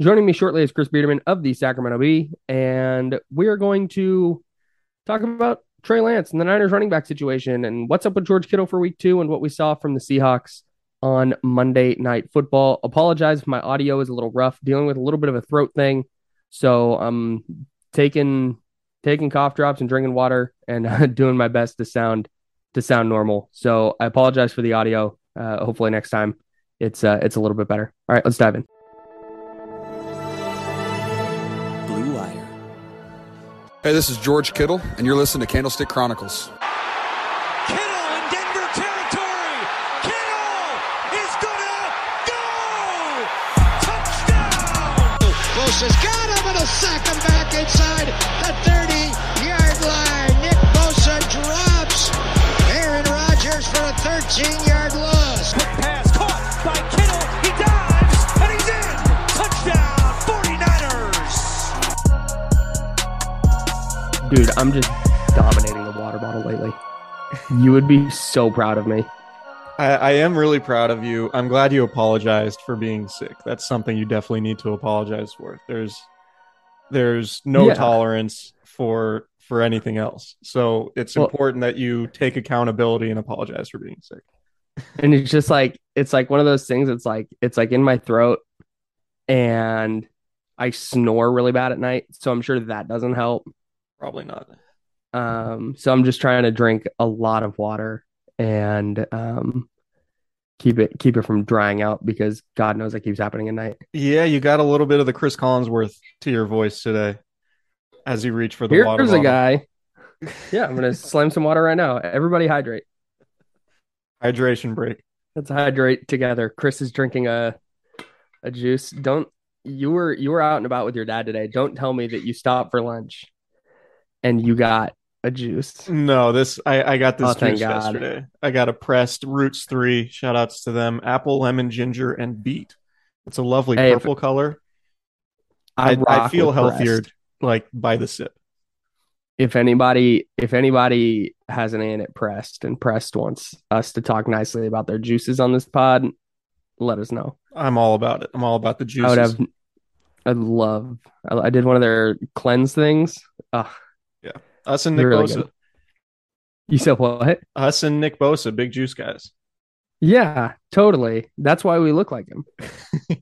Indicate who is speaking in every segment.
Speaker 1: Joining me shortly is Chris Biederman of the Sacramento Bee, and we are going to talk about Trey Lance and the Niners running back situation and what's up with George Kittle for week two and what we saw from the Seahawks on Monday Night Football. Apologize if my audio is a little rough, dealing with a little bit of a throat thing. So I'm taking taking cough drops and drinking water and doing my best to sound to sound normal. So I apologize for the audio. Uh, hopefully next time it's uh, it's a little bit better. All right, let's dive in.
Speaker 2: Hey, this is George Kittle, and you're listening to Candlestick Chronicles.
Speaker 3: Kittle in Denver territory. Kittle is gonna go. Touchdown.
Speaker 4: Close has got him and a sack him back inside the 30-yard line. Nick Bosa drops Aaron Rodgers for a 13-yard
Speaker 1: Dude, I'm just dominating the water bottle lately. You would be so proud of me.
Speaker 5: I, I am really proud of you. I'm glad you apologized for being sick. That's something you definitely need to apologize for. There's there's no
Speaker 1: Yeah.
Speaker 5: tolerance for for anything else. So it's
Speaker 1: Well-
Speaker 5: important that you take accountability and apologize for being sick.
Speaker 1: and it's just like it's like one of those things it's like it's like in my throat and i snore really bad at night so i'm sure that doesn't help
Speaker 5: Probably not.
Speaker 1: um so i'm just trying to drink a lot of water and um keep it keep it from drying out because god knows that keeps happening at night.
Speaker 5: Yeah, you got a little bit of the Chris Collinsworth to your voice today as you reach for the water.
Speaker 1: here's a guy. Yeah i'm gonna slam some water right now. Everybody hydrate.
Speaker 5: Hydration break.
Speaker 1: let's hydrate together. Chris is drinking a a juice. Don't you were you were out and about with your dad today. Don't tell me that you stopped for lunch and you got a juice
Speaker 5: No, this I, I got this
Speaker 1: Oh,
Speaker 5: juice
Speaker 1: God.
Speaker 5: yesterday. I got a pressed Roots Three. Shout outs to them. Apple, lemon, ginger, and beet. It's a lovely
Speaker 1: Hey,
Speaker 5: purple color.
Speaker 1: I,
Speaker 5: I, I feel healthier
Speaker 1: Brest.
Speaker 5: like by the sip.
Speaker 1: if anybody if anybody has an in at pressed and pressed wants us to talk nicely about their juices on this pod let us know
Speaker 5: I'm all about it. I'm all about the juices.
Speaker 1: i would have i love I, I did one of their cleanse things uh
Speaker 5: Us and Nick
Speaker 1: really
Speaker 5: Bosa.
Speaker 1: good. you said what
Speaker 5: Us and Nick Bosa, big juice guys.
Speaker 1: yeah totally that's why we look like him
Speaker 5: Yeah.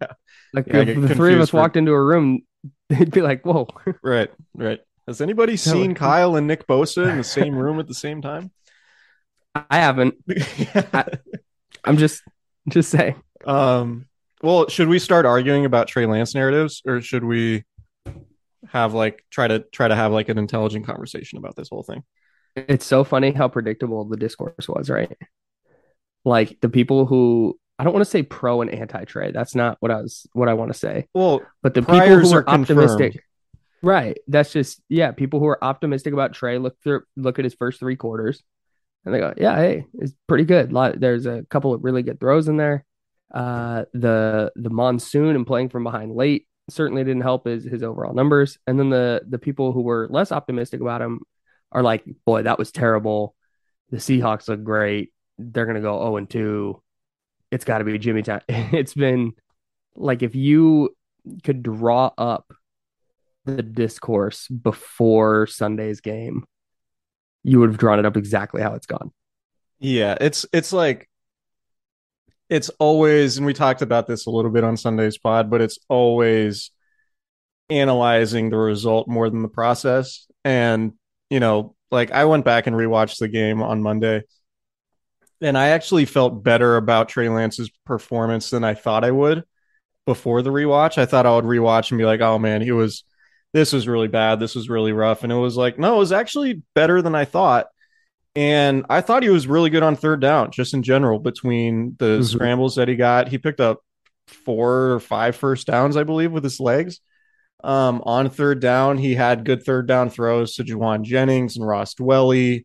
Speaker 1: like
Speaker 5: Yeah,
Speaker 1: if the three of us
Speaker 5: for-
Speaker 1: walked into a room they'd be like whoa
Speaker 5: Right, right. Has anybody seen Kyle and Nick Bosa in the same room at the same time?
Speaker 1: i haven't i'm just just saying
Speaker 5: um. Well, should we start arguing about Trey Lance narratives, or should we have like try to try to have like an intelligent conversation about this whole thing?
Speaker 1: It's so funny how predictable the discourse was, right? Like the people who I don't want to say pro and anti Trey. That's not what I was what I want to say.
Speaker 5: Well,
Speaker 1: But the people who
Speaker 5: are
Speaker 1: are optimistic,
Speaker 5: confirmed.
Speaker 1: right? That's just yeah. People who are optimistic about Trey look through look at his first three quarters, and they go, yeah, hey, it's pretty good. Lot, there's a couple of really good throws in there. Uh, the the monsoon and playing from behind late certainly didn't help his his overall numbers. And then the the people who were less optimistic about him are like, boy, that was terrible. The Seahawks look great. They're gonna go 0 and 2. it's got to be Jimmy time. It's been like if you could draw up the discourse before Sunday's game, you would have drawn it up exactly how it's gone.
Speaker 5: Yeah, it's it's like it's always, and we talked about this a little bit on Sunday's pod, but it's always analyzing the result more than the process. And you know, like I went back and rewatched the game on Monday, and I actually felt better about Trey Lance's performance than I thought I would before the rewatch. I thought I would rewatch and be like, "Oh man, he was." This was really bad. This was really rough. And it was like, no, it was actually better than I thought. And I thought he was really good on third down, just in general, between the
Speaker 1: Mhm.
Speaker 5: scrambles that he got. He picked up four or five first downs, I believe, with his legs. Um, on third down, he had good third down throws to Jauan Jennings and Ross Dwelley.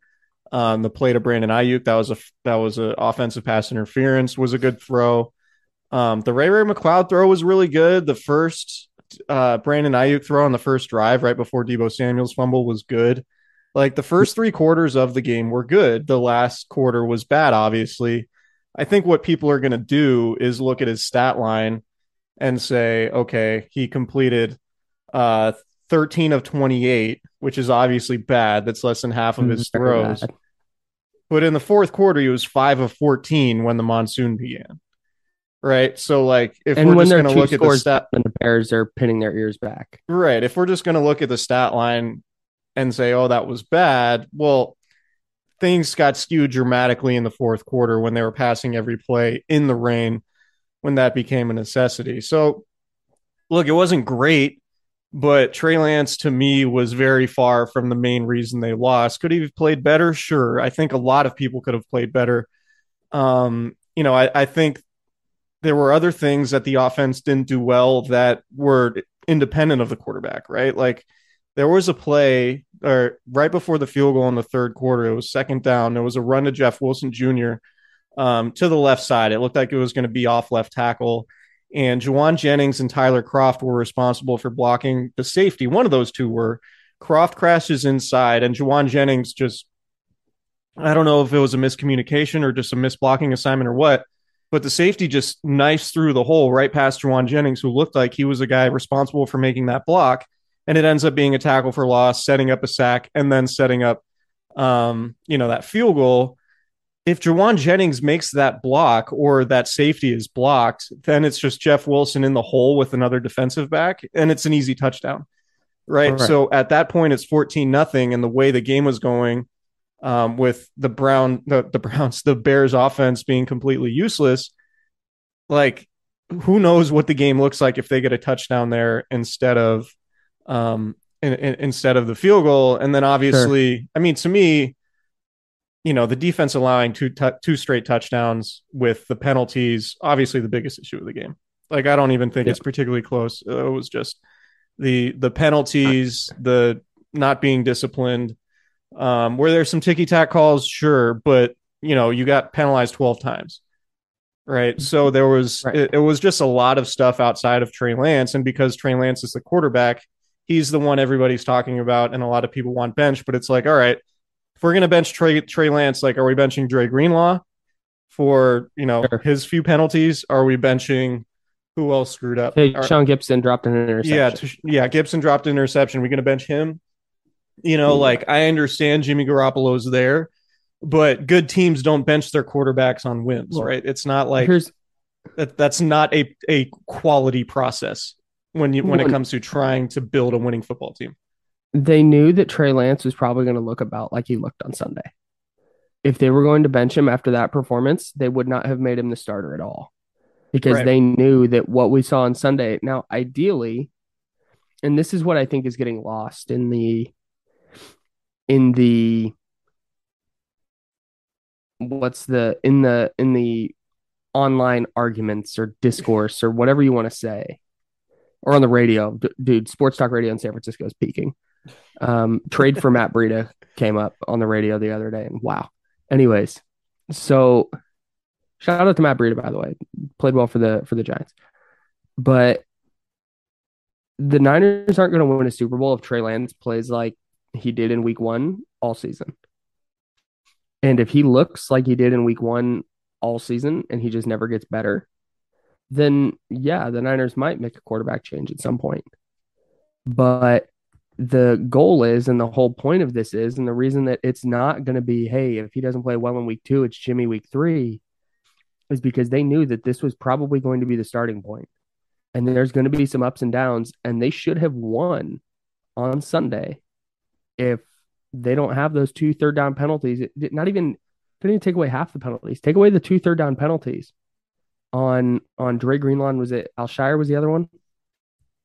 Speaker 5: Um, the play to Brandon Aiyuk, that was a that was an offensive pass interference, was a good throw. Um, the Ray Ray McCloud throw was really good. The first uh, Brandon Aiyuk throw on the first drive right before Deebo Samuel's fumble was good. Like the first three quarters of the game were good. The last quarter was bad, obviously. I think what people are going to do is look at his stat line and say, okay, he completed uh, 13 of 28, which is obviously bad. That's less than half of his
Speaker 1: Very
Speaker 5: throws. But in the fourth quarter, he was five of 14 when the monsoon began. Right. So, like, if
Speaker 1: And
Speaker 5: we're just going to look at the stat,
Speaker 1: and the Bears are pinning their ears back.
Speaker 5: Right. If we're just going to look at the stat line and say, oh, that was bad, well, things got skewed dramatically in the fourth quarter when they were passing every play in the rain when that became a necessity. So, look, it wasn't great, but Trey Lance to me was very far from the main reason they lost. Could he have played better? Sure. I think a lot of people could have played better. Um, you know, I, I think there were other things that the offense didn't do well that were independent of the quarterback, right? Like there was a play or right before the field goal in the third quarter, it was second down. There was a run to Jeff Wilson Jr. Um, to the left side. It looked like it was going to be off left tackle. And Jauan Jennings and Tyler Kroft were responsible for blocking the safety. One of those two were. Kroft crashes inside, and Jauan Jennings just, I don't know if it was a miscommunication or just a misblocking assignment or what, but the safety just knifes through the hole right past Jauan Jennings, who looked like he was a guy responsible for making that block. And it ends up being a tackle for loss, setting up a sack, and then setting up, um, you know, that field goal. If Jauan Jennings makes that block or that safety is blocked, then it's just Jeff Wilson in the hole with another defensive back, and it's an easy touchdown. Right.
Speaker 1: Right.
Speaker 5: So at that point, it's 14 nothing. And the way the game was going, um, with the Brown, the, the Browns, the Bears offense being completely useless, like who knows what the game looks like if they get a touchdown there instead of, um, in, in, instead of the field goal. And then obviously, I mean, to me, you know, the defense allowing two tu- two straight touchdowns with the penalties, obviously the biggest issue of the game. Like I don't even think
Speaker 1: Yeah.
Speaker 5: it's particularly close. Uh, it was just the the penalties, the not being disciplined. Um, were there some ticky tack calls? Sure, but you know, you got penalized twelve times, right? So there was
Speaker 1: Right.
Speaker 5: it, it was just a lot of stuff outside of Trey Lance, and because Trey Lance is the quarterback, he's the one everybody's talking about, and a lot of people want bench. But it's like, all right, if we're gonna bench Trey Trey Lance, like, are we benching Dre Greenlaw for you know his few penalties? Are we benching who else screwed up?
Speaker 1: Hey,
Speaker 5: Are-
Speaker 1: Sean Gibson dropped an interception.
Speaker 5: yeah, t- yeah. Gibson dropped an interception. We going to bench him? You know,
Speaker 1: Yeah.
Speaker 5: like I understand Jimmy Garoppolo's there, but good teams don't bench their quarterbacks on wins,
Speaker 1: Well,
Speaker 5: right? It's not like that. That's not a a quality process when you when it comes to trying to build a winning football team.
Speaker 1: they knew that Trey Lance was probably going to look about like he looked on Sunday. If they were going to bench him after that performance, they would not have made him the starter at all because
Speaker 5: Right.
Speaker 1: they knew that what we saw on Sunday. Now, ideally, and this is what I think is getting lost in the in the what's the in the in the online arguments or discourse or whatever you want to say or on the radio. D- dude sports talk radio in san francisco is peaking. Um trade for matt Breida came up on the radio the other day and wow. Anyways so shout out to matt Breida, by the way. Played well for the for the giants. But the niners aren't going to win a super bowl if trey lance plays like he did in week one all season. And if he looks like he did in week one all season and he just never gets better, then yeah, the Niners might make a quarterback change at some point. But the goal is, and the whole point of this is, and the reason that it's not going to be, hey, if he doesn't play well in week two, it's Jimmy week three, is because they knew that this was probably going to be the starting point. And there's going to be some ups and downs, and they should have won on Sunday if they don't have those two third down penalties. It, not even didn't even take away half the penalties. Take away the two third down penalties on on Dre Greenlaw. Was it Al-Shaair was the other one?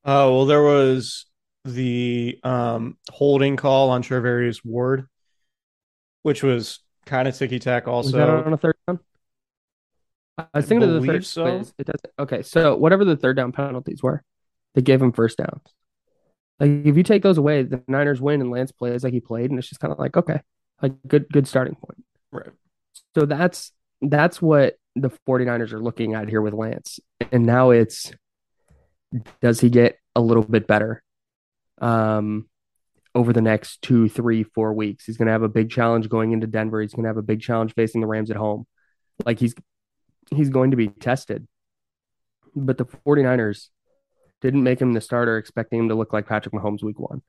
Speaker 5: Oh well, there was the um, holding call on Charvarius Ward, which was kind of ticky tack. Also,
Speaker 1: on a third down? I was thinking of the third.
Speaker 5: so.
Speaker 1: It doesn't. Okay, so whatever the third down penalties were, they gave him first downs. Like if you take those away, the Niners win and Lance plays like he played, and it's just kind of like okay, like good good starting point.
Speaker 5: Right.
Speaker 1: So that's that's what the 49ers are looking at here with Lance. And now it's does he get a little bit better um over the next two, three, four weeks? He's gonna have a big challenge going into Denver. He's gonna have a big challenge facing the Rams at home. Like he's he's going to be tested. But the 49ers didn't make him the starter expecting him to look like Patrick Mahomes week one.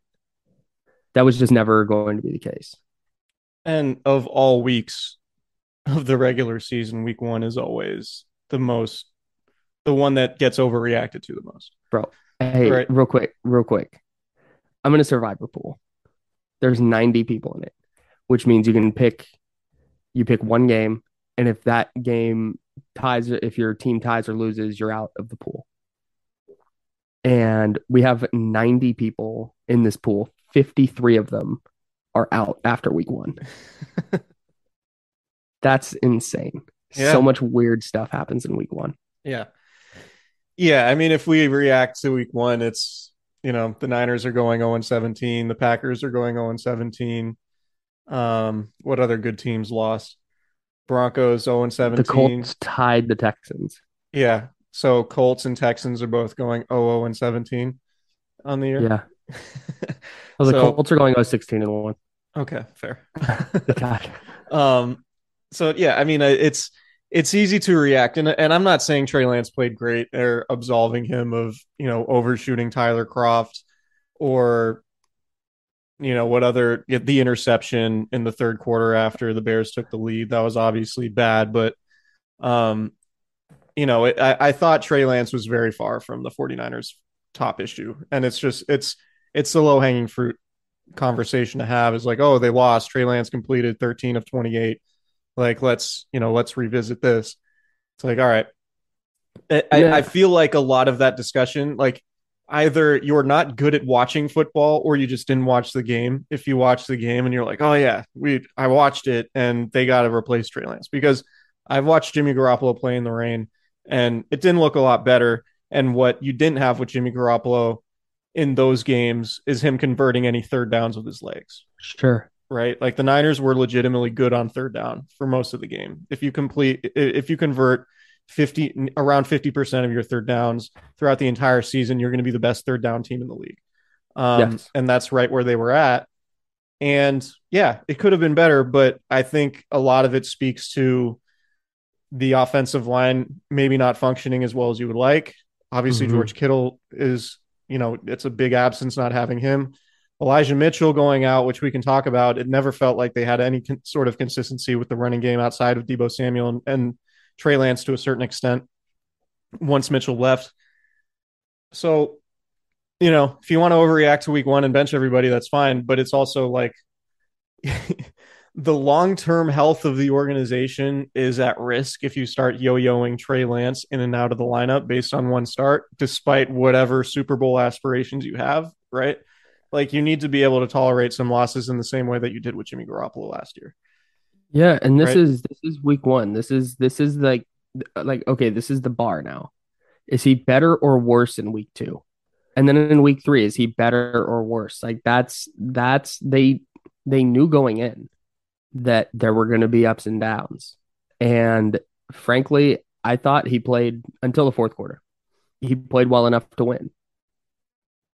Speaker 1: That was just never going to be the case.
Speaker 5: And of all weeks of the regular season, week one is always the most, the one that gets overreacted to the most.
Speaker 1: Bro, hey,
Speaker 5: Right.
Speaker 1: real quick, real quick. I'm in a survivor pool. There's 90 people in it, which means you can pick you pick one game, and if that game ties if your team ties or loses, you're out of the pool. And we have 90 people in this pool. 53 of them are out after week 1. That's insane.
Speaker 5: Yeah.
Speaker 1: So much weird stuff happens in week 1.
Speaker 5: Yeah. Yeah. I mean, if we react to week one, it's, you know, the Niners are going 0 17. The Packers are going 0 17. Um, what other good teams lost? Broncos 0 17.
Speaker 1: The Colts tied the Texans.
Speaker 5: Yeah. So Colts and Texans are both going 0 and 17 on the year.
Speaker 1: Yeah. Well, the
Speaker 5: So-
Speaker 1: Colts are going 0 16 and 1.
Speaker 5: Okay. Fair.
Speaker 1: God.
Speaker 5: Um, so yeah, I mean, it's it's easy to react, and and I'm not saying Trey Lance played great or absolving him of you know overshooting Tyler Kroft or you know what other the interception in the third quarter after the Bears took the lead that was obviously bad, but um, you know, it, I I thought Trey Lance was very far from the 49ers top issue, and it's just it's it's the low hanging fruit conversation to have is like, oh, they lost. Trey Lance completed 13 of 28. Like, let's, you know, let's revisit this. It's like, all right. I,
Speaker 1: Yeah.
Speaker 5: I feel like a lot of that discussion, like either you're not good at watching football or you just didn't watch the game. If you watch the game and you're like, oh yeah, we I watched it and they got to replace Trey Lance because I've watched Jimmy Garoppolo play in the rain and it didn't look a lot better. And what you didn't have with Jimmy Garoppolo in those games is him converting any third downs with his legs
Speaker 1: Sure.
Speaker 5: Right? Like the Niners were legitimately good on third down for most of the game. If you complete, if you convert 50, around 50% of your third downs throughout the entire season, you're going to be the best third down team in the league. Um,
Speaker 1: Yes.
Speaker 5: And that's right where they were at. And yeah, it could have been better, but I think a lot of it speaks to the offensive line maybe not functioning as well as you would like. Obviously,
Speaker 1: Mhm.
Speaker 5: George Kittle is, you know, it's a big absence not having him. Elijah Mitchell going out, which we can talk about, it never felt like they had any con- sort of consistency with the running game outside of Deebo Samuel and, and Trey Lance to a certain extent once Mitchell left. So, you know, if you want to overreact to week one and bench everybody, that's fine. But it's also like the long term health of the organization is at risk if you start yo yoing Trey Lance in and out of the lineup based on one start, despite whatever Super Bowl aspirations you have, right? Like you need to be able to tolerate some losses in the same way that you did with Jimmy Garoppolo last year.
Speaker 1: Yeah, and this
Speaker 5: Right.
Speaker 1: is this is week one. This is this is like like okay, this is the bar now. Is he better or worse in week two? And then in week three, is he better or worse? Like that's that's they they knew going in that there were going to be ups and downs. And frankly, I thought he played until the fourth quarter. He played well enough to win.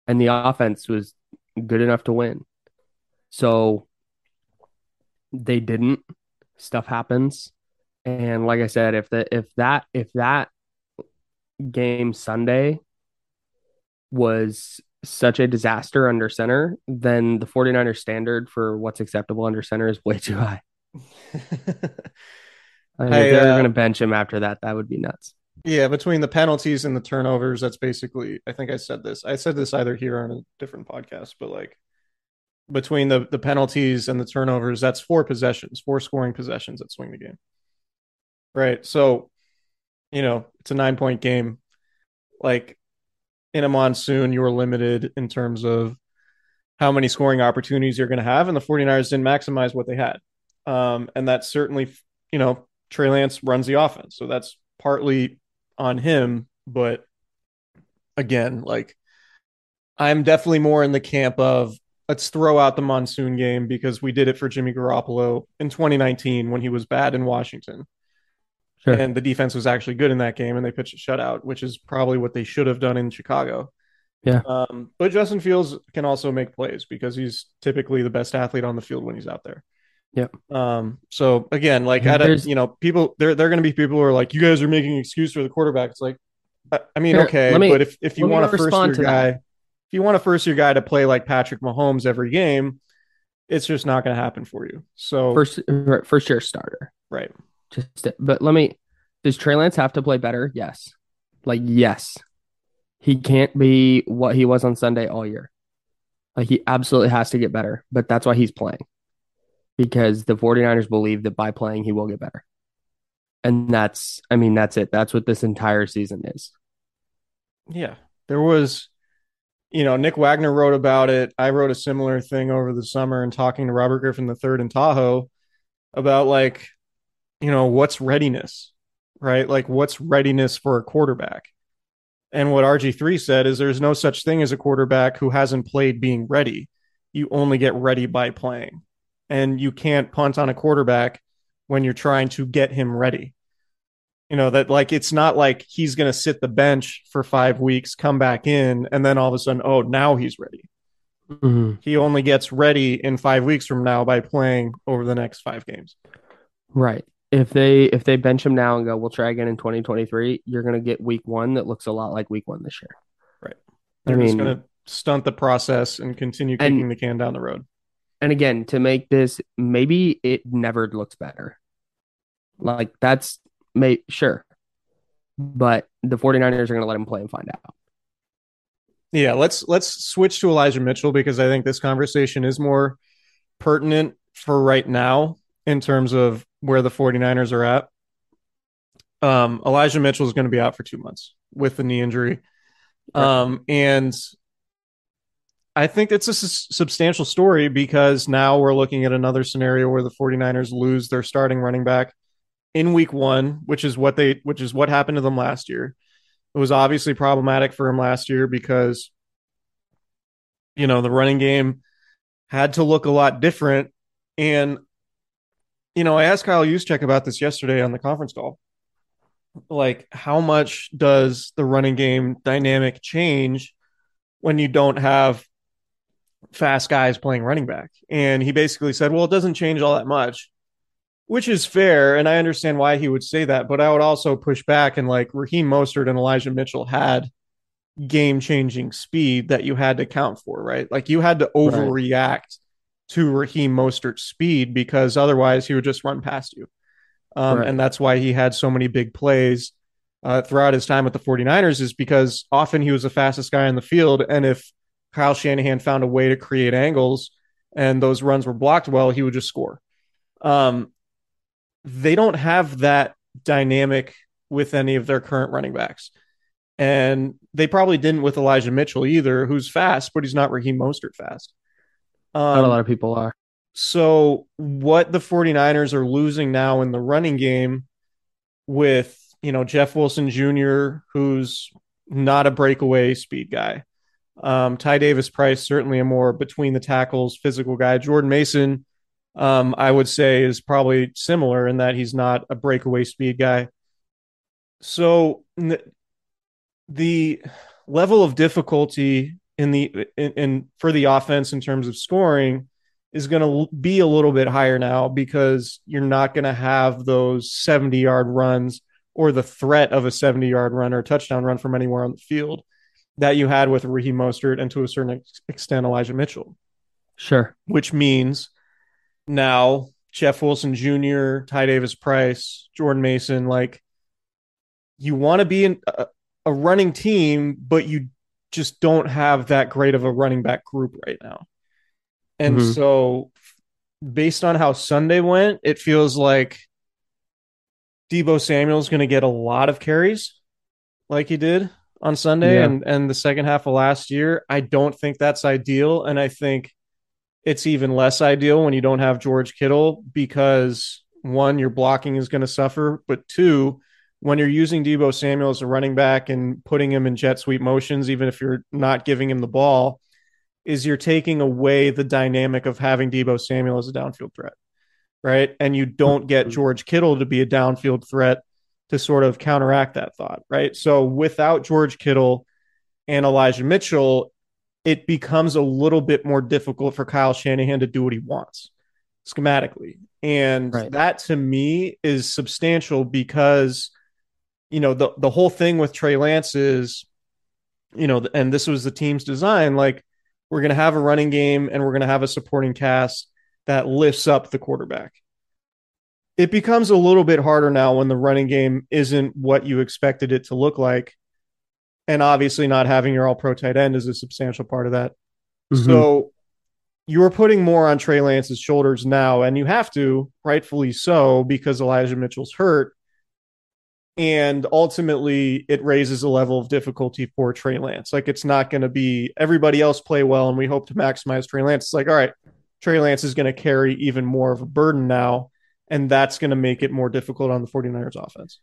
Speaker 1: And the offense was good enough to win. So they didn't. Stuff happens. And like I said, if the if that if that game Sunday was such a disaster under center, then the 49ers standard for what's acceptable under center is way too high. I mean,
Speaker 5: Hey,
Speaker 1: if they're
Speaker 5: uh,
Speaker 1: going to bench him after that, that would be nuts.
Speaker 5: Yeah, between the penalties and the turnovers, that's basically. I think I said this. I said this either here on a different podcast, but like between the the penalties and the turnovers, that's four possessions, four scoring possessions that swing the game. Right. So, you know, it's a nine point game. Like in a monsoon, you are limited in terms of how many scoring opportunities you're going to have, and the 49ers didn't maximize what they had. Um, and that's certainly, you know, Trey Lance runs the offense, so that's partly on him. But again, like I'm definitely more in the camp of let's throw out the monsoon game because we did it for Jimmy Garoppolo in 2019 when he was bad in Washington.
Speaker 1: Sure.
Speaker 5: And the defense was actually good in that game, and they pitched a shutout, which is probably what they should have done in Chicago.
Speaker 1: Yeah.
Speaker 5: Um, but Justin Fields can also make plays because he's typically the best athlete on the field when he's out there.
Speaker 1: Yep.
Speaker 5: Um, so again, like I don't, you know, people there there are going to be people who are like, you guys are making an excuse for the quarterback. It's like, I, I mean,
Speaker 1: Here,
Speaker 5: okay,
Speaker 1: me-
Speaker 5: but if if you want a first year
Speaker 1: to
Speaker 5: guy,
Speaker 1: that.
Speaker 5: if you want a first year guy to play like Patrick Mahomes every game, it's just not going to happen for you. So
Speaker 1: First, right, first year starter.
Speaker 5: right,
Speaker 1: Just, but let me. Does Trey Lance have to play better? Yes. Like yes, he can't be what he was on Sunday all year. Like he absolutely has to get better, but that's why he's playing. Because the 49ers believe that by playing he will get better. And that's I mean that's it. That's what this entire season is.
Speaker 5: Yeah. There was, you know, Nick Wagoner wrote about it. I wrote a similar thing over the summer and talking to Robert Griffin III in Tahoe about like, you know, what's readiness, right? Like what's readiness for a quarterback. And what RG3 said is there's no such thing as a quarterback who hasn't played being ready. You only get ready by playing. And you can't punt on a quarterback when you're trying to get him ready. You know, that like it's not like he's going to sit the bench for five weeks, come back in, and then all of a sudden, oh, now he's ready. Mm-hmm. He only gets ready in five weeks from now by playing over the next five games.
Speaker 1: Right. If they if they bench him now and go, we'll try again in 2023, you're gonna get week one that looks a lot like week one this year.
Speaker 5: Right.
Speaker 1: I
Speaker 5: They're just
Speaker 1: mean,
Speaker 5: going to stunt the process and continue
Speaker 1: And-
Speaker 5: kicking the can down the road.
Speaker 1: And again, to make this maybe it never looks better. Like that's may sure. But the 49ers are gonna let him play and find out.
Speaker 5: Yeah, let's let's switch to Elijah Mitchell because I think this conversation is more pertinent for right now in terms of where the 49ers are at. Um, Elijah Mitchell is going to be out for two months with the knee injury. Um, and I think it's a substantial story because now we're looking at another scenario where the 49ers lose their starting running back in week one, which is what they which is what happened to them last year. It was obviously problematic for him last year because you know the running game had to look a lot different. And you know, I asked Kyle Juszczyk about this yesterday on the conference call. Like, how much does the running game dynamic change when you don't have fast guys playing running back? And he basically said, well, it doesn't change all that much, which is fair. And I understand why he would say that. But I would also push back and like Raheem Mostert and Elijah Mitchell had game changing speed that you had to count for, right? Like you had to overreact to Raheem Mostert's speed because otherwise he would just run past you. Um,
Speaker 1: Right.
Speaker 5: And that's why he had so many big plays uh, throughout his time with the 49ers, is because often he was the fastest guy in the field. And if Kyle Shanahan found a way to create angles and those runs were blocked well, he would just score. Um, they don't have that dynamic with any of their current running backs. And they probably didn't with Elijah Mitchell either, who's fast, but he's not Raheem Mostert fast.
Speaker 1: Not a
Speaker 5: Um,
Speaker 1: lot of people are.
Speaker 5: so what the 49ers are losing now in the running game with, you know, Jeff Wilson Jr., who's not a breakaway speed guy. Um, Ty Davis Price, certainly a more between the tackles physical guy. Jordan Mason, um, I would say, is probably similar in that he's not a breakaway speed guy. So the level of difficulty in the in, in for the offense in terms of scoring is going to be a little bit higher now because you're not going to have those 70 yard runs or the threat of a 70 yard run or touchdown run from anywhere on the field that you had with Raheem Mostert and to a certain extent Elijah Mitchell.
Speaker 1: Sure.
Speaker 5: Which means now Jeff Wilson Jr., Ty Davis Price, Jordan Mason, like you want to be in a, a running team, but you just don't have that great of a running back group right now. And mm-hmm. so, based on how Sunday went, it feels like Deebo Samuel's going to get a lot of carries like he did on Sunday yeah. and, and the second half of last year. I don't think that's ideal. And I think it's even less ideal when you don't have George Kittle because one, your blocking is going to suffer, but two, when you're using Deebo Samuel as a running back and putting him in jet sweep motions, even if you're not giving him the ball, is you're taking away the dynamic of having Deebo Samuel as a downfield threat, right? And you don't get. George Kittle to be a downfield threat to sort of counteract that thought, right? So without George Kittle and Elijah Mitchell, it becomes a little bit more difficult for Kyle Shanahan to do what he wants schematically. And right. that to me is substantial because you know the the whole thing with Trey Lance is you know and this was the team's design like we're going to have a running game and we're going to have a supporting cast that lifts up the quarterback. It becomes a little bit harder now when the running game isn't what you expected it to look like and obviously not having your all pro tight end is a substantial part of that. Mm-hmm. So you're putting more on Trey Lance's shoulders now, and you have to, rightfully so, because Elijah Mitchell's hurt. And ultimately, it raises a level of difficulty for Trey Lance. Like, it's not going to be everybody else play well, and we hope to maximize Trey Lance. It's like, all right, Trey Lance is going to carry even more of a burden now, and that's going to make it more difficult on the 49ers offense.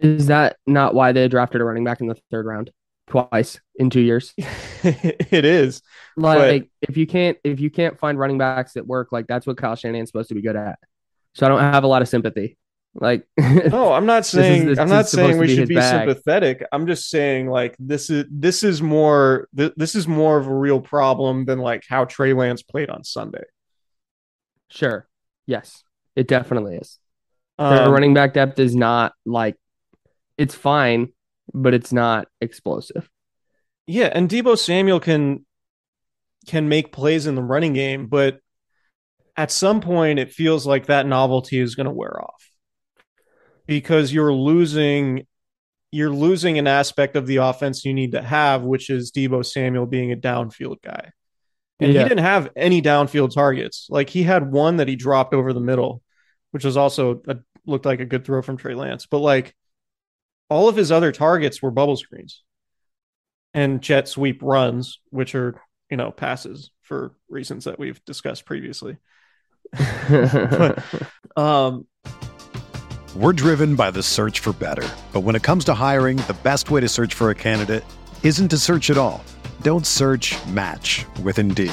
Speaker 1: Is that not why they drafted a running back in the third round? twice in two years.
Speaker 5: it is
Speaker 1: like but... if you can't if you can't find running backs that work, like that's what Kyle Shanahan's supposed to be good at. So I don't have a lot of sympathy. Like
Speaker 5: no, I'm not saying is, I'm not saying we should be bag. sympathetic. I'm just saying like this is this is more th- this is more of a real problem than like how Trey Lance played on Sunday.
Speaker 1: Sure. Yes, it definitely is. Um, Their running back depth is not like it's fine but it's not explosive.
Speaker 5: Yeah, and Deebo Samuel can can make plays in the running game, but at some point it feels like that novelty is going to wear off because you're losing you're losing an aspect of the offense you need to have, which is Deebo Samuel being a downfield guy. And yeah. he didn't have any downfield targets. Like he had one that he dropped over the middle, which was also a, looked like a good throw from Trey Lance. But like all of his other targets were bubble screens and jet sweep runs, which are, you know, passes for reasons that we've discussed previously. but,
Speaker 6: um, we're driven by the search for better. But when it comes to hiring, the best way to search for a candidate isn't to search at all. Don't search match with Indeed.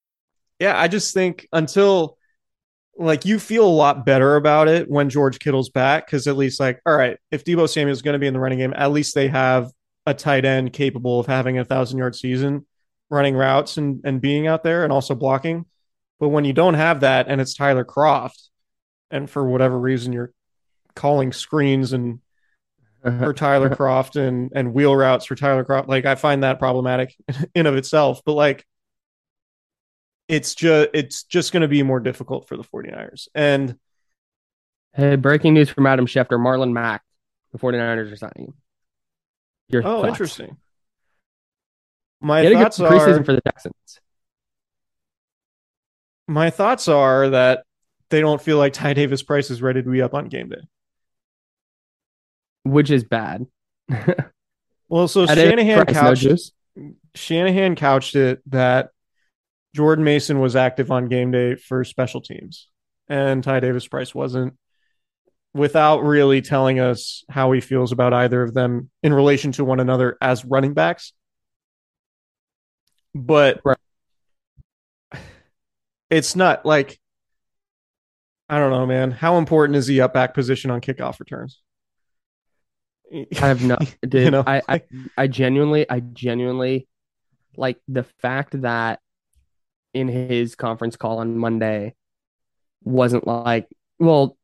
Speaker 5: Yeah, I just think until like you feel a lot better about it when George Kittle's back because at least like all right, if Deebo Samuel's going to be in the running game, at least they have a tight end capable of having a thousand yard season, running routes and and being out there and also blocking. But when you don't have that and it's Tyler Kroft, and for whatever reason you're calling screens and for Tyler Kroft and and wheel routes for Tyler Kroft, like I find that problematic in of itself. But like it's just it's just going to be more difficult for the 49ers. And
Speaker 1: Hey, breaking news from Adam Schefter. Marlon Mack, the 49ers are signing him. Your
Speaker 5: oh,
Speaker 1: thoughts?
Speaker 5: interesting. My
Speaker 1: He had a good
Speaker 5: thoughts
Speaker 1: preseason
Speaker 5: are
Speaker 1: for the Texans,
Speaker 5: my thoughts are that they don't feel like Ty Davis Price is ready to be up on game day.
Speaker 1: which is bad.
Speaker 5: Well, so Shanahan
Speaker 1: price, no
Speaker 5: couched. Shanahan couched it that Jordan Mason was active on game day for special teams and Ty Davis Price wasn't without really telling us how he feels about either of them in relation to one another as running backs. But
Speaker 1: Right.
Speaker 5: it's not like I don't know, man. How important is the up back position on kickoff returns?
Speaker 1: I have no, dude.
Speaker 5: You know,
Speaker 1: I, I, I genuinely, I genuinely like the fact that in his conference call on Monday wasn't like, well,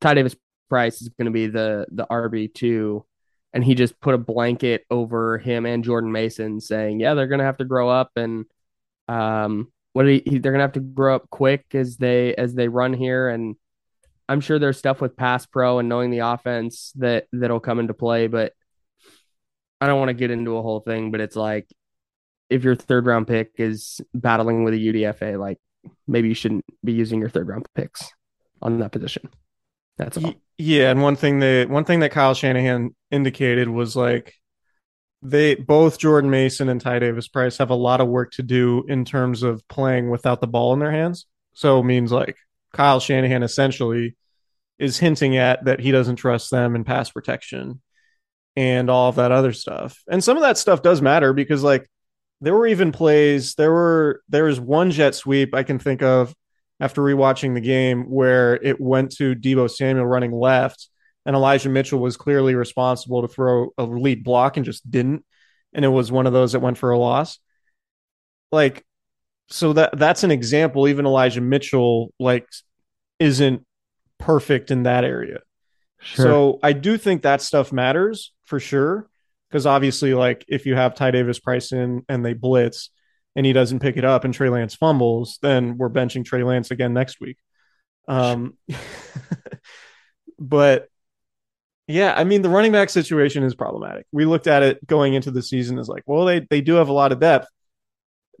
Speaker 1: Ty Davis Price is going to be the the RB two, and he just put a blanket over him and Jordan Mason, saying, yeah, they're going to have to grow up and um, what he, they're going to have to grow up quick as they as they run here and. I'm sure there's stuff with pass pro and knowing the offense that that'll come into play, but I don't want to get into a whole thing, but it's like if your third round pick is battling with a UDFA, like maybe you shouldn't be using your third round picks on that position. That's all.
Speaker 5: Yeah, and one thing that one thing that Kyle Shanahan indicated was like they both Jordan Mason and Ty Davis Price have a lot of work to do in terms of playing without the ball in their hands. So it means like Kyle Shanahan essentially is hinting at that he doesn't trust them in pass protection and all of that other stuff. And some of that stuff does matter because like there were even plays, there were there was one jet sweep I can think of after rewatching the game where it went to Deebo Samuel running left and Elijah Mitchell was clearly responsible to throw a lead block and just didn't. And it was one of those that went for a loss. Like, so that that's an example. Even Elijah Mitchell, like, isn't perfect in that area. So I do think that stuff matters for sure. Because obviously, like, if you have Ty Davis Price in and they blitz and he doesn't pick it up and Trey Lance fumbles, then we're benching Trey Lance again next week. Um, but yeah, I mean, the running back situation is problematic. We looked at it going into the season as like, well, they, they do have a lot of depth,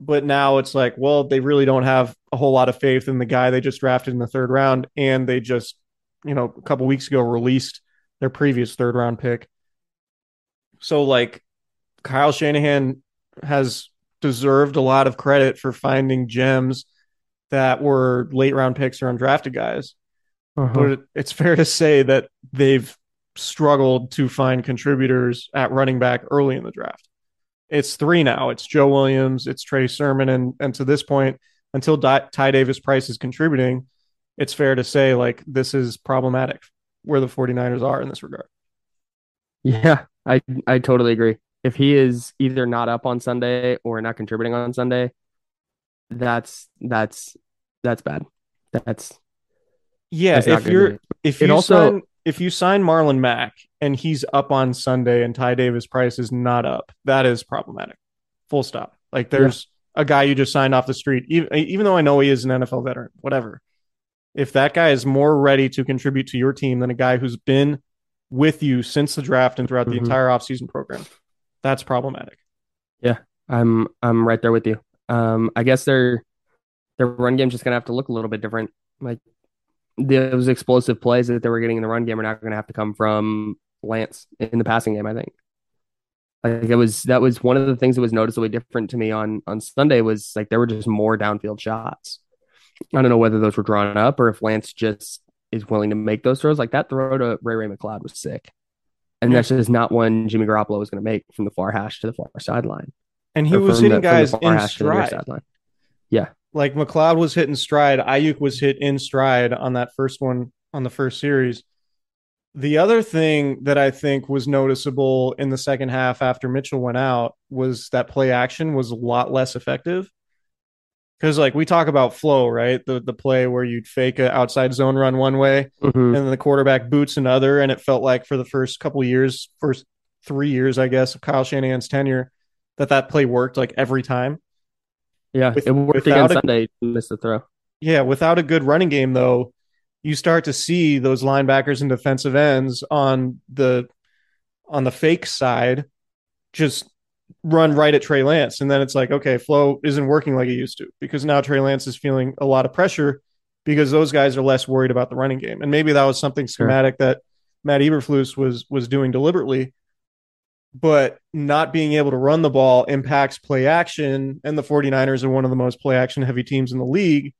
Speaker 5: but now it's like, well, they really don't have a whole lot of faith in the guy they just drafted in the third round. And they just, you know, a couple weeks ago released their previous third round pick. So, like, Kyle Shanahan has deserved a lot of credit for finding gems that were late round picks or undrafted guys.
Speaker 1: Uh-huh.
Speaker 5: But it's fair to say that they've struggled to find contributors at running back early in the draft. It's three now. It's Joe Williams, it's Trey Sermon, and and to this point, until Di- Ty Davis Price is contributing, it's fair to say like this is problematic where the 49ers are in this regard.
Speaker 1: Yeah, I I totally agree. If he is either not up on Sunday or not contributing on Sunday, that's that's that's bad. That's
Speaker 5: Yeah,
Speaker 1: That's
Speaker 5: if you're if
Speaker 1: It
Speaker 5: you
Speaker 1: also-
Speaker 5: sign if you sign Marlon Mack and he's up on Sunday and Ty Davis Price is not up, that is problematic. Full stop. Like there's a guy you just signed off the street, even even though I know he is an NFL veteran, whatever. If that guy is more ready to contribute to your team than a guy who's been with you since the draft and throughout the
Speaker 1: Mhm.
Speaker 5: entire offseason program, that's problematic.
Speaker 1: Yeah, I'm I'm right there with you. Um, I guess their their run game's just gonna have to look a little bit different. Like those explosive plays that they were getting in the run game are not gonna have to come from Lance in the passing game. I think. Like it was that was one of the things that was noticeably different to me on on Sunday was like there were just more downfield shots. I don't know whether those were drawn up or if Lance just is willing to make those throws. Like that throw to Ray Ray McCloud was sick. And that's just not one Jimmy Garoppolo was going to make from the far hash to the far sideline.
Speaker 5: And he
Speaker 1: Or
Speaker 5: was hitting
Speaker 1: the-
Speaker 5: guys in
Speaker 1: hash to the near
Speaker 5: stride.
Speaker 1: Yeah,
Speaker 5: like McCloud was hitting stride, Aiyuk was hit in stride on that first one on the first series. The other thing that I think was noticeable in the second half after Mitchell went out was that play action was a lot less effective. Because like we talk about flow, right? The the play where you'd fake an outside zone run one way
Speaker 1: Mhm.
Speaker 5: and then the quarterback boots another, and it felt like for the first couple of years, first three years, I guess, of Kyle Shanahan's tenure, that that play worked like every time.
Speaker 1: Yeah,
Speaker 5: With-
Speaker 1: it worked
Speaker 5: a-
Speaker 1: Sunday. Missed the throw.
Speaker 5: Yeah, without a good running game though, you start to see those linebackers and defensive ends on the on the fake side just run right at Trey Lance. And then it's like, okay, flow isn't working like it used to because now Trey Lance is feeling a lot of pressure because those guys are less worried about the running game. And maybe that was something
Speaker 1: Sure.
Speaker 5: schematic that Matt Eberflus was was doing deliberately. But not being able to run the ball impacts play action, and the 49ers are one of the most play action heavy teams in the league.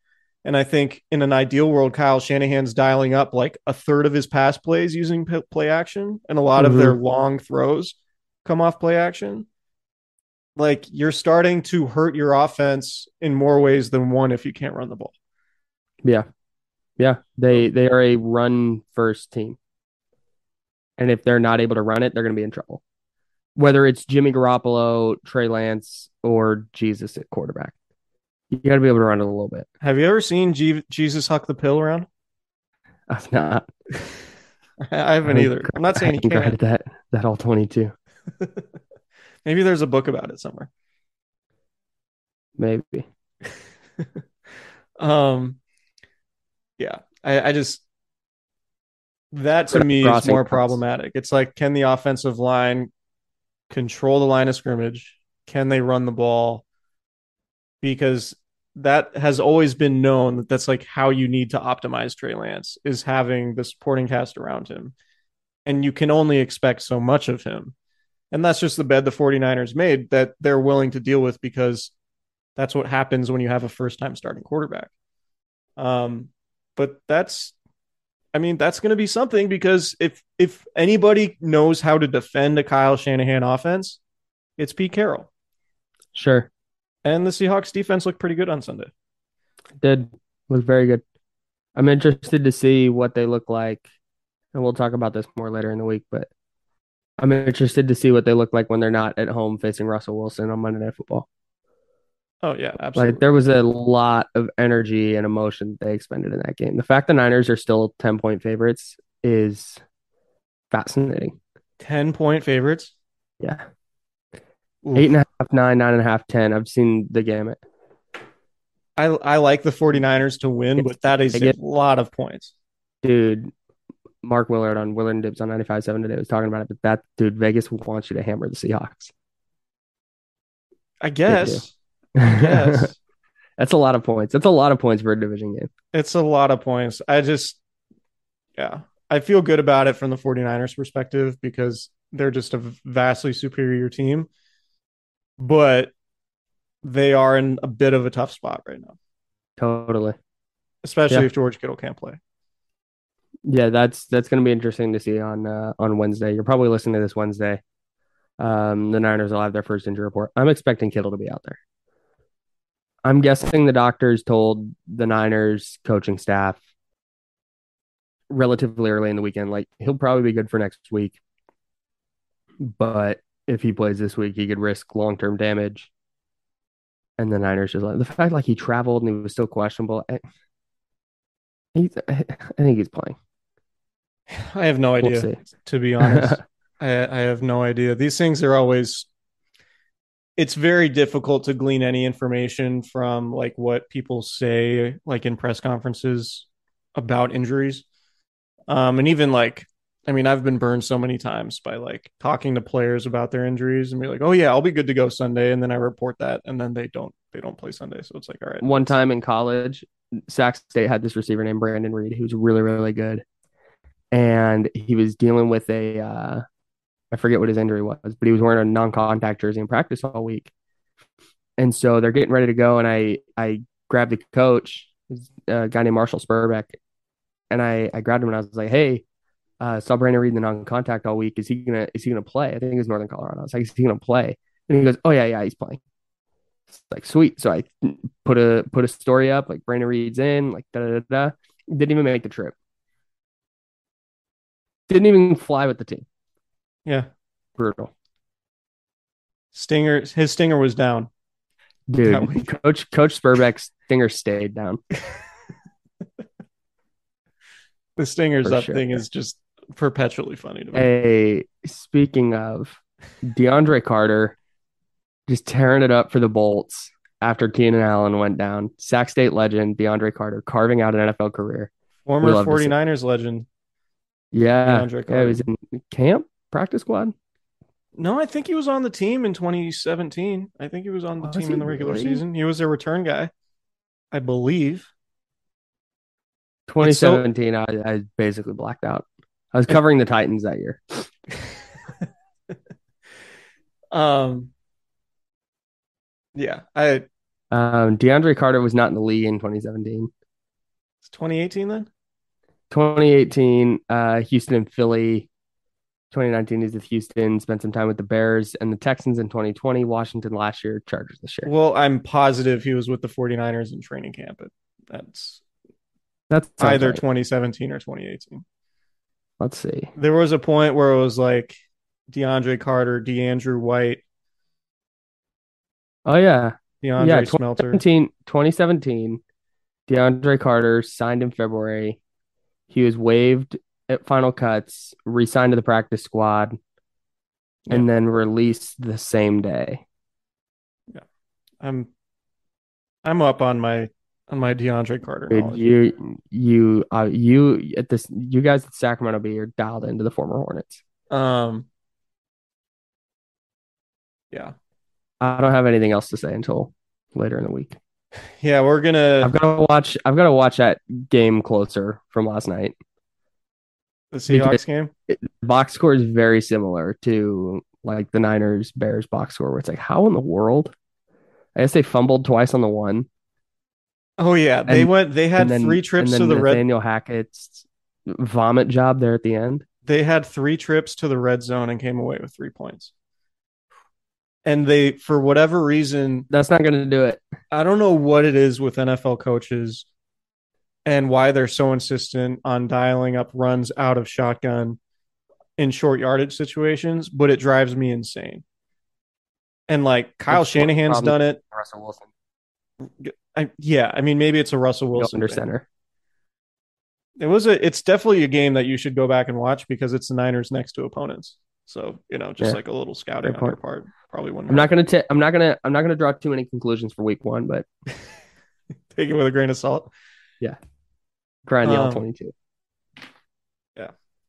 Speaker 5: And I think in an ideal world, Kyle Shanahan's dialing up like a third of his pass plays using play action, and a lot of
Speaker 1: Mhm.
Speaker 5: their long throws come off play action. Like you're starting to hurt your offense in more ways than one if you can't run the ball.
Speaker 1: Yeah. Yeah. They they are a run first team. And if they're not able to run it, they're going to be in trouble. Whether it's Jimmy Garoppolo, Trey Lance, or Jesus at quarterback. You got to be able to run it a little bit.
Speaker 5: Have you ever seen G- Jesus huck the pill around?
Speaker 1: I've not.
Speaker 5: I haven't
Speaker 1: I
Speaker 5: either. I'm not saying he can't.
Speaker 1: that that all 22.
Speaker 5: Maybe there's a book about it somewhere.
Speaker 1: Maybe.
Speaker 5: Um, yeah, I, I just that to me is more problematic. It's like, can the offensive line control the line of scrimmage? Can they run the ball? Because that has always been known that that's like how you need to optimize Trey Lance is having the supporting cast around him. And you can only expect so much of him. And that's just the bed the 49ers made that they're willing to deal with because that's what happens when you have a first time starting quarterback. Um, but that's, I mean, that's going to be something because if if anybody knows how to defend a Kyle Shanahan offense, it's Pete Carroll.
Speaker 1: Sure.
Speaker 5: And the Seahawks defense looked pretty good on Sunday.
Speaker 1: Did look very good. I'm interested to see what they look like. And we'll talk about this more later in the week, but I'm interested to see what they look like when they're not at home facing Russell Wilson on Monday Night Football.
Speaker 5: Oh yeah, absolutely.
Speaker 1: Like there was a lot of energy and emotion they expended in that game. The fact the Niners are still 10 point favorites is fascinating.
Speaker 5: Ten point favorites.
Speaker 1: Yeah.
Speaker 5: Oof.
Speaker 1: Eight and a half, nine, nine and a half, ten. I've seen the gamut.
Speaker 5: I I like the 49ers to win, but that is a lot of points.
Speaker 1: Dude, Mark Willard on Willard and Dibs on 95.7 today was talking about it, but that dude, Vegas wants you to hammer the Seahawks.
Speaker 5: I guess.
Speaker 1: Yes. That's a lot of points. That's a lot of points for a division game.
Speaker 5: It's a lot of points. I just, yeah, I feel good about it from the 49ers perspective because they're just a vastly superior team, but they are in a bit of a tough spot right now,
Speaker 1: Totally.
Speaker 5: especially
Speaker 1: Yeah.
Speaker 5: if George Kittle can't play.
Speaker 1: Yeah, that's that's going to be interesting to see on uh, on Wednesday. You're probably listening to this Wednesday. Um, the Niners will have their first injury report. I'm expecting Kittle to be out there. I'm guessing the doctors told the Niners coaching staff relatively early in the weekend, like he'll probably be good for next week. But if he plays this week, he could risk long term damage. And the Niners just like the fact like he traveled and he was still questionable. I, he's, I think he's playing.
Speaker 5: I have no idea, to be honest. I, I have no idea. These things are always. It's very difficult to glean any information from like what people say, like in press conferences about injuries. Um, and even like, I mean, I've been burned so many times by like talking to players about their injuries and be like, "Oh yeah, I'll be good to go Sunday," and then I report that, and then they don't, they don't play Sunday. So it's like, all right,
Speaker 1: One time in college, Sac State had this receiver named Brandon Reed who's really, really good. And he was dealing with a, uh, I forget what his injury was, but he was wearing a non contact jersey in practice all week. And so they're getting ready to go. And I, I grabbed the coach, a guy named Marshall Spurbeck, and I, I grabbed him and I was like, hey, uh, saw Brandon Reed in the non contact all week. Is he gonna, is he gonna play? I think was Northern Colorado. I was like, is he gonna play? And he goes, oh, yeah, yeah, he's playing. It's like sweet. So I put a put a story up, like Brandon Reed's in, like da da. da. Didn't even make the trip. Didn't even fly with the team.
Speaker 5: Yeah.
Speaker 1: Brutal.
Speaker 5: Stinger, his stinger was down.
Speaker 1: Dude. Coach Coach Spurbeck's stinger stayed down.
Speaker 5: The stingers
Speaker 1: For
Speaker 5: up
Speaker 1: sure.
Speaker 5: thing is just perpetually funny to me.
Speaker 1: Hey, speaking of DeAndre Carter, just tearing it up for the Bolts after Keenan Allen went down. Sac State legend DeAndre Carter carving out an NFL career.
Speaker 5: Former
Speaker 1: we love
Speaker 5: 49ers legend.
Speaker 1: Yeah,
Speaker 5: DeAndre
Speaker 1: yeah, he was in camp, practice squad.
Speaker 5: No, I think he was on the team in 2017. I think he was on the
Speaker 1: Was
Speaker 5: team in the regular
Speaker 1: really?
Speaker 5: season. He was a return guy, I believe.
Speaker 1: 2017, I, I basically blacked out. I was covering the Titans that year.
Speaker 5: Um, yeah, I
Speaker 1: Um, DeAndre Carter was not in the league in 2017.
Speaker 5: it's 2018 then.
Speaker 1: 2018, uh, Houston and Philly. 2019 he's with Houston, spent some time with the Bears and the Texans in 2020, Washington last year, Chargers this year.
Speaker 5: Well, I'm positive he was with the 49ers in training camp. But that's
Speaker 1: That's
Speaker 5: either
Speaker 1: right.
Speaker 5: 2017 or 2018.
Speaker 1: Let's see.
Speaker 5: There was a point where it was like DeAndre Carter, DeAndrew White,
Speaker 1: Oh yeah.
Speaker 5: DeAndre
Speaker 1: yeah,
Speaker 5: Smelter.
Speaker 1: 2017, 2017, DeAndre Carter signed in February. He was waived at final cuts, re-signed to the practice squad, and then released the same day.
Speaker 5: Yeah, I'm I'm up on my on my DeAndre Carter
Speaker 1: Dude, you you uh you at this you guys at Sacramento Bee are dialed into the former Hornets.
Speaker 5: Um, yeah,
Speaker 1: I don't have anything else to say until later in the week.
Speaker 5: Yeah, we're gonna
Speaker 1: I've got to watch I've got to watch that game closer from last night.
Speaker 5: the Seahawks game.
Speaker 1: The box score is very similar to like the Niners Bears box score where it's like how in the world? I guess they fumbled twice on the one.
Speaker 5: Oh yeah, they went. They had
Speaker 1: then,
Speaker 5: three trips to the red.
Speaker 1: Nathaniel Hackett's vomit job there at the end.
Speaker 5: They had three trips to the red zone and came away with three points. And they, for whatever reason,
Speaker 1: That's not going to do it.
Speaker 5: I don't know what it is with NFL coaches and why they're so insistent on dialing up runs out of shotgun in short yardage situations, but it drives me insane. And like Kyle
Speaker 1: It's
Speaker 5: Shanahan's done it.
Speaker 1: Russell Wilson
Speaker 5: I, yeah, I mean maybe it's a Russell Wilson
Speaker 1: under center.
Speaker 5: It was a it's definitely a game that you should go back and watch because it's the Niners next to opponents. So, you know, just
Speaker 1: Yeah.
Speaker 5: like a little scouting
Speaker 1: Fair
Speaker 5: on your part. Probably wouldn't
Speaker 1: I'm not going to I'm not going to I'm not going to draw too many conclusions for week 1, but
Speaker 5: take it with a grain of salt.
Speaker 1: Yeah, grind the
Speaker 5: Um,
Speaker 1: 22.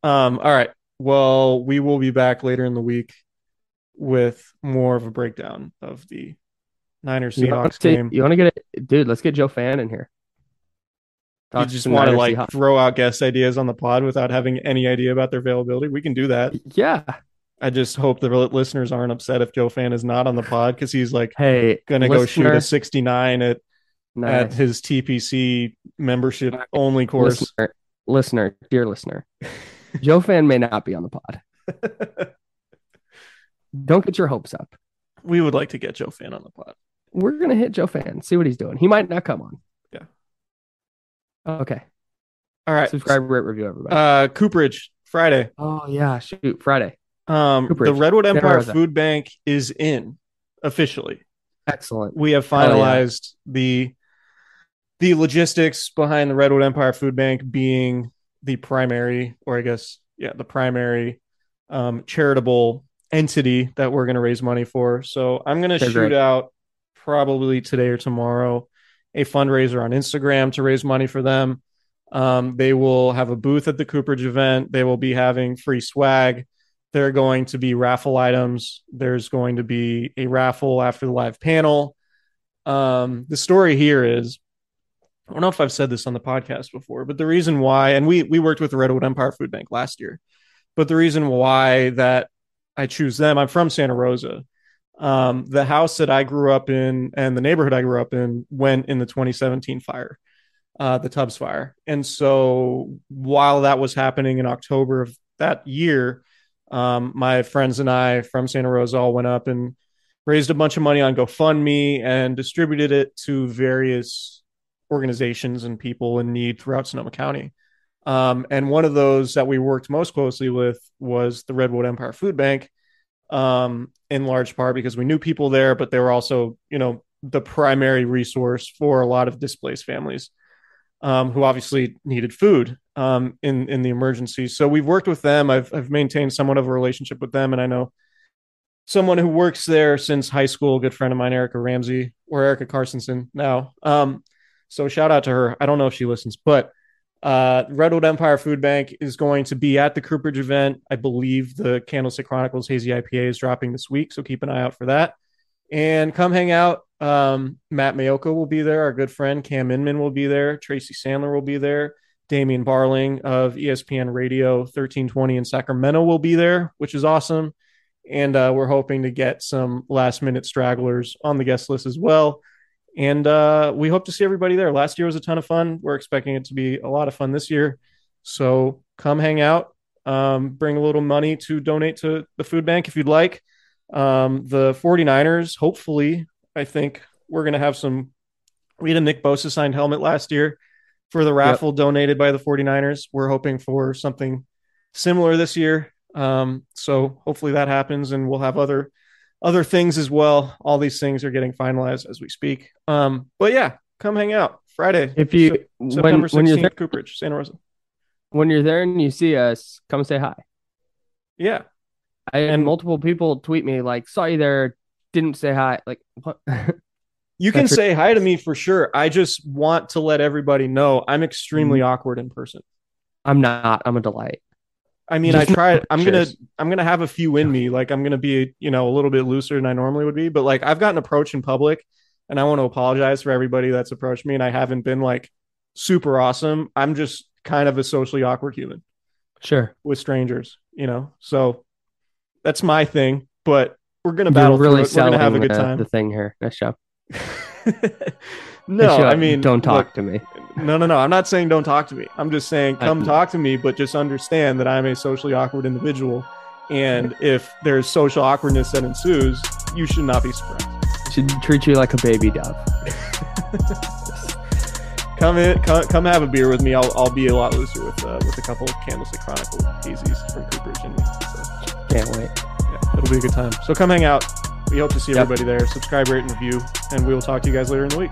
Speaker 5: Um, all right. Well, we will be back later in the week with more of a breakdown of the Niners Seahawks game.
Speaker 1: you want to get it dude, let's get Joe Fan in here.
Speaker 5: You just want to like throw out guest ideas on the pod without having any idea about their availability. We can do that.
Speaker 1: Yeah.
Speaker 5: I just hope the listeners aren't upset if Joe Fan is not on the pod because he's like
Speaker 1: Hey,
Speaker 5: gonna go shoot a 69 at at his TPC membership only course.
Speaker 1: listener, listener, dear listener. Joe Fan may not be on the pod. Don't get your hopes up.
Speaker 5: we would like to get Joe Fan on the pod.
Speaker 1: We're gonna hit Joe Fan, see what he's doing. He might not come on.
Speaker 5: Yeah.
Speaker 1: Okay.
Speaker 5: All right.
Speaker 1: Subscribe, rate, review, everybody.
Speaker 5: Uh, Cooperage Friday.
Speaker 1: oh yeah, shoot, Friday.
Speaker 5: Um, the Redwood Empire. Food Bank is in officially.
Speaker 1: Excellent.
Speaker 5: We have
Speaker 1: Hell yeah.
Speaker 5: finalized the the logistics behind the Redwood Empire Food Bank being the primary, or I guess, yeah, the primary um, charitable entity that we're going to raise money for. So I'm going to shoot
Speaker 1: great.
Speaker 5: out probably today or tomorrow a fundraiser on Instagram to raise money for them. Um, they will have a booth at the Cooperage event. They will be having free swag. There are going to be raffle items. There's going to be a raffle after the live panel. Um, the story here is I don't know if I've said this on the podcast before, but the reason why, and we we worked with the Redwood Empire Food Bank last year, but the reason why that I choose them, I'm from Santa Rosa. Um, the house that I grew up in and the neighborhood I grew up in went in the 2017 fire, uh, the Tubbs fire. And so while that was happening in October of that year, um, my friends and I from Santa Rosa all went up and raised a bunch of money on GoFundMe and distributed it to various organizations and people in need throughout Sonoma County. Um, and one of those that we worked most closely with was the Redwood Empire Food Bank, um, in large part because we knew people there, but they were also, you know, the primary resource for a lot of displaced families um, who obviously needed food um, in in the emergency. So we've worked with them. I've I've maintained somewhat of a relationship with them, and I know someone who works there since high school, good friend of mine, Erica Ramsey, or Erica Carsonson now. Um, so shout out to her. I don't know if she listens, but uh, Redwood Empire Food Bank is going to be at the Cooperage event. I believe the Candlestick Chronicles Hazy IPA is dropping this week, so keep an eye out for that. And come hang out. Um, Matt Maiocco will be there. Our good friend Cam Inman will be there. Tracy Sandler will be there. Damian Barling of ESPN Radio 1320 in Sacramento will be there, which is awesome. And uh, we're hoping to get some last minute stragglers on the guest list as well. And uh, we hope to see everybody there. Last year was a ton of fun. We're expecting it to be a lot of fun this year. So come hang out, um, bring a little money to donate to the food bank if you'd like. Um, the 49ers, hopefully, I think we're going to have some. We had a Nick Bosa signed helmet last year for the raffle yep. donated by the 49ers. We're hoping for something similar this year. Um, so hopefully that happens and we'll have other other things as well. All these things are getting finalized as we speak. Um, but yeah, come hang out Friday.
Speaker 1: If you
Speaker 5: September when, 16th, when you're there, Cooperage, Santa Rosa.
Speaker 1: When you're there and you see us, come say hi.
Speaker 5: Yeah.
Speaker 1: I had and multiple people tweet me like, saw you there, didn't say hi. Like what?
Speaker 5: you can say hi to me for sure. I just want to let everybody know I'm extremely mm-hmm. awkward in person.
Speaker 1: I'm not. I'm a delight.
Speaker 5: I mean, I tried. I'm gonna, I'm gonna have a few in me. Like, I'm gonna be, you know, a little bit looser than I normally would be. But like, I've gotten approached in public, and I want to apologize for everybody that's approached me, and I haven't been like super awesome. I'm just kind of a socially awkward human.
Speaker 1: Sure.
Speaker 5: With strangers, you know. So that's my thing. But we're gonna battle.
Speaker 1: You're really
Speaker 5: through it. We're gonna have a good
Speaker 1: the,
Speaker 5: time.
Speaker 1: The thing here. Nice job.
Speaker 5: no, I mean,
Speaker 1: don't talk look, to me.
Speaker 5: No, no, no. I'm not saying don't talk to me. I'm just saying come I, talk to me, but just understand that I'm a socially awkward individual. And if there's social awkwardness that ensues, you should not be surprised.
Speaker 1: Should treat you like a baby dove.
Speaker 5: come in, come, come have a beer with me. I'll, I'll be a lot looser with uh, with a couple of Candlestick Chronicle hazies from Cooper's and me.
Speaker 1: So. Can't wait.
Speaker 5: Yeah, it'll be a good time. So come hang out. We hope to see yep. everybody there. Subscribe, rate, and review, and we will talk to you guys later in the week.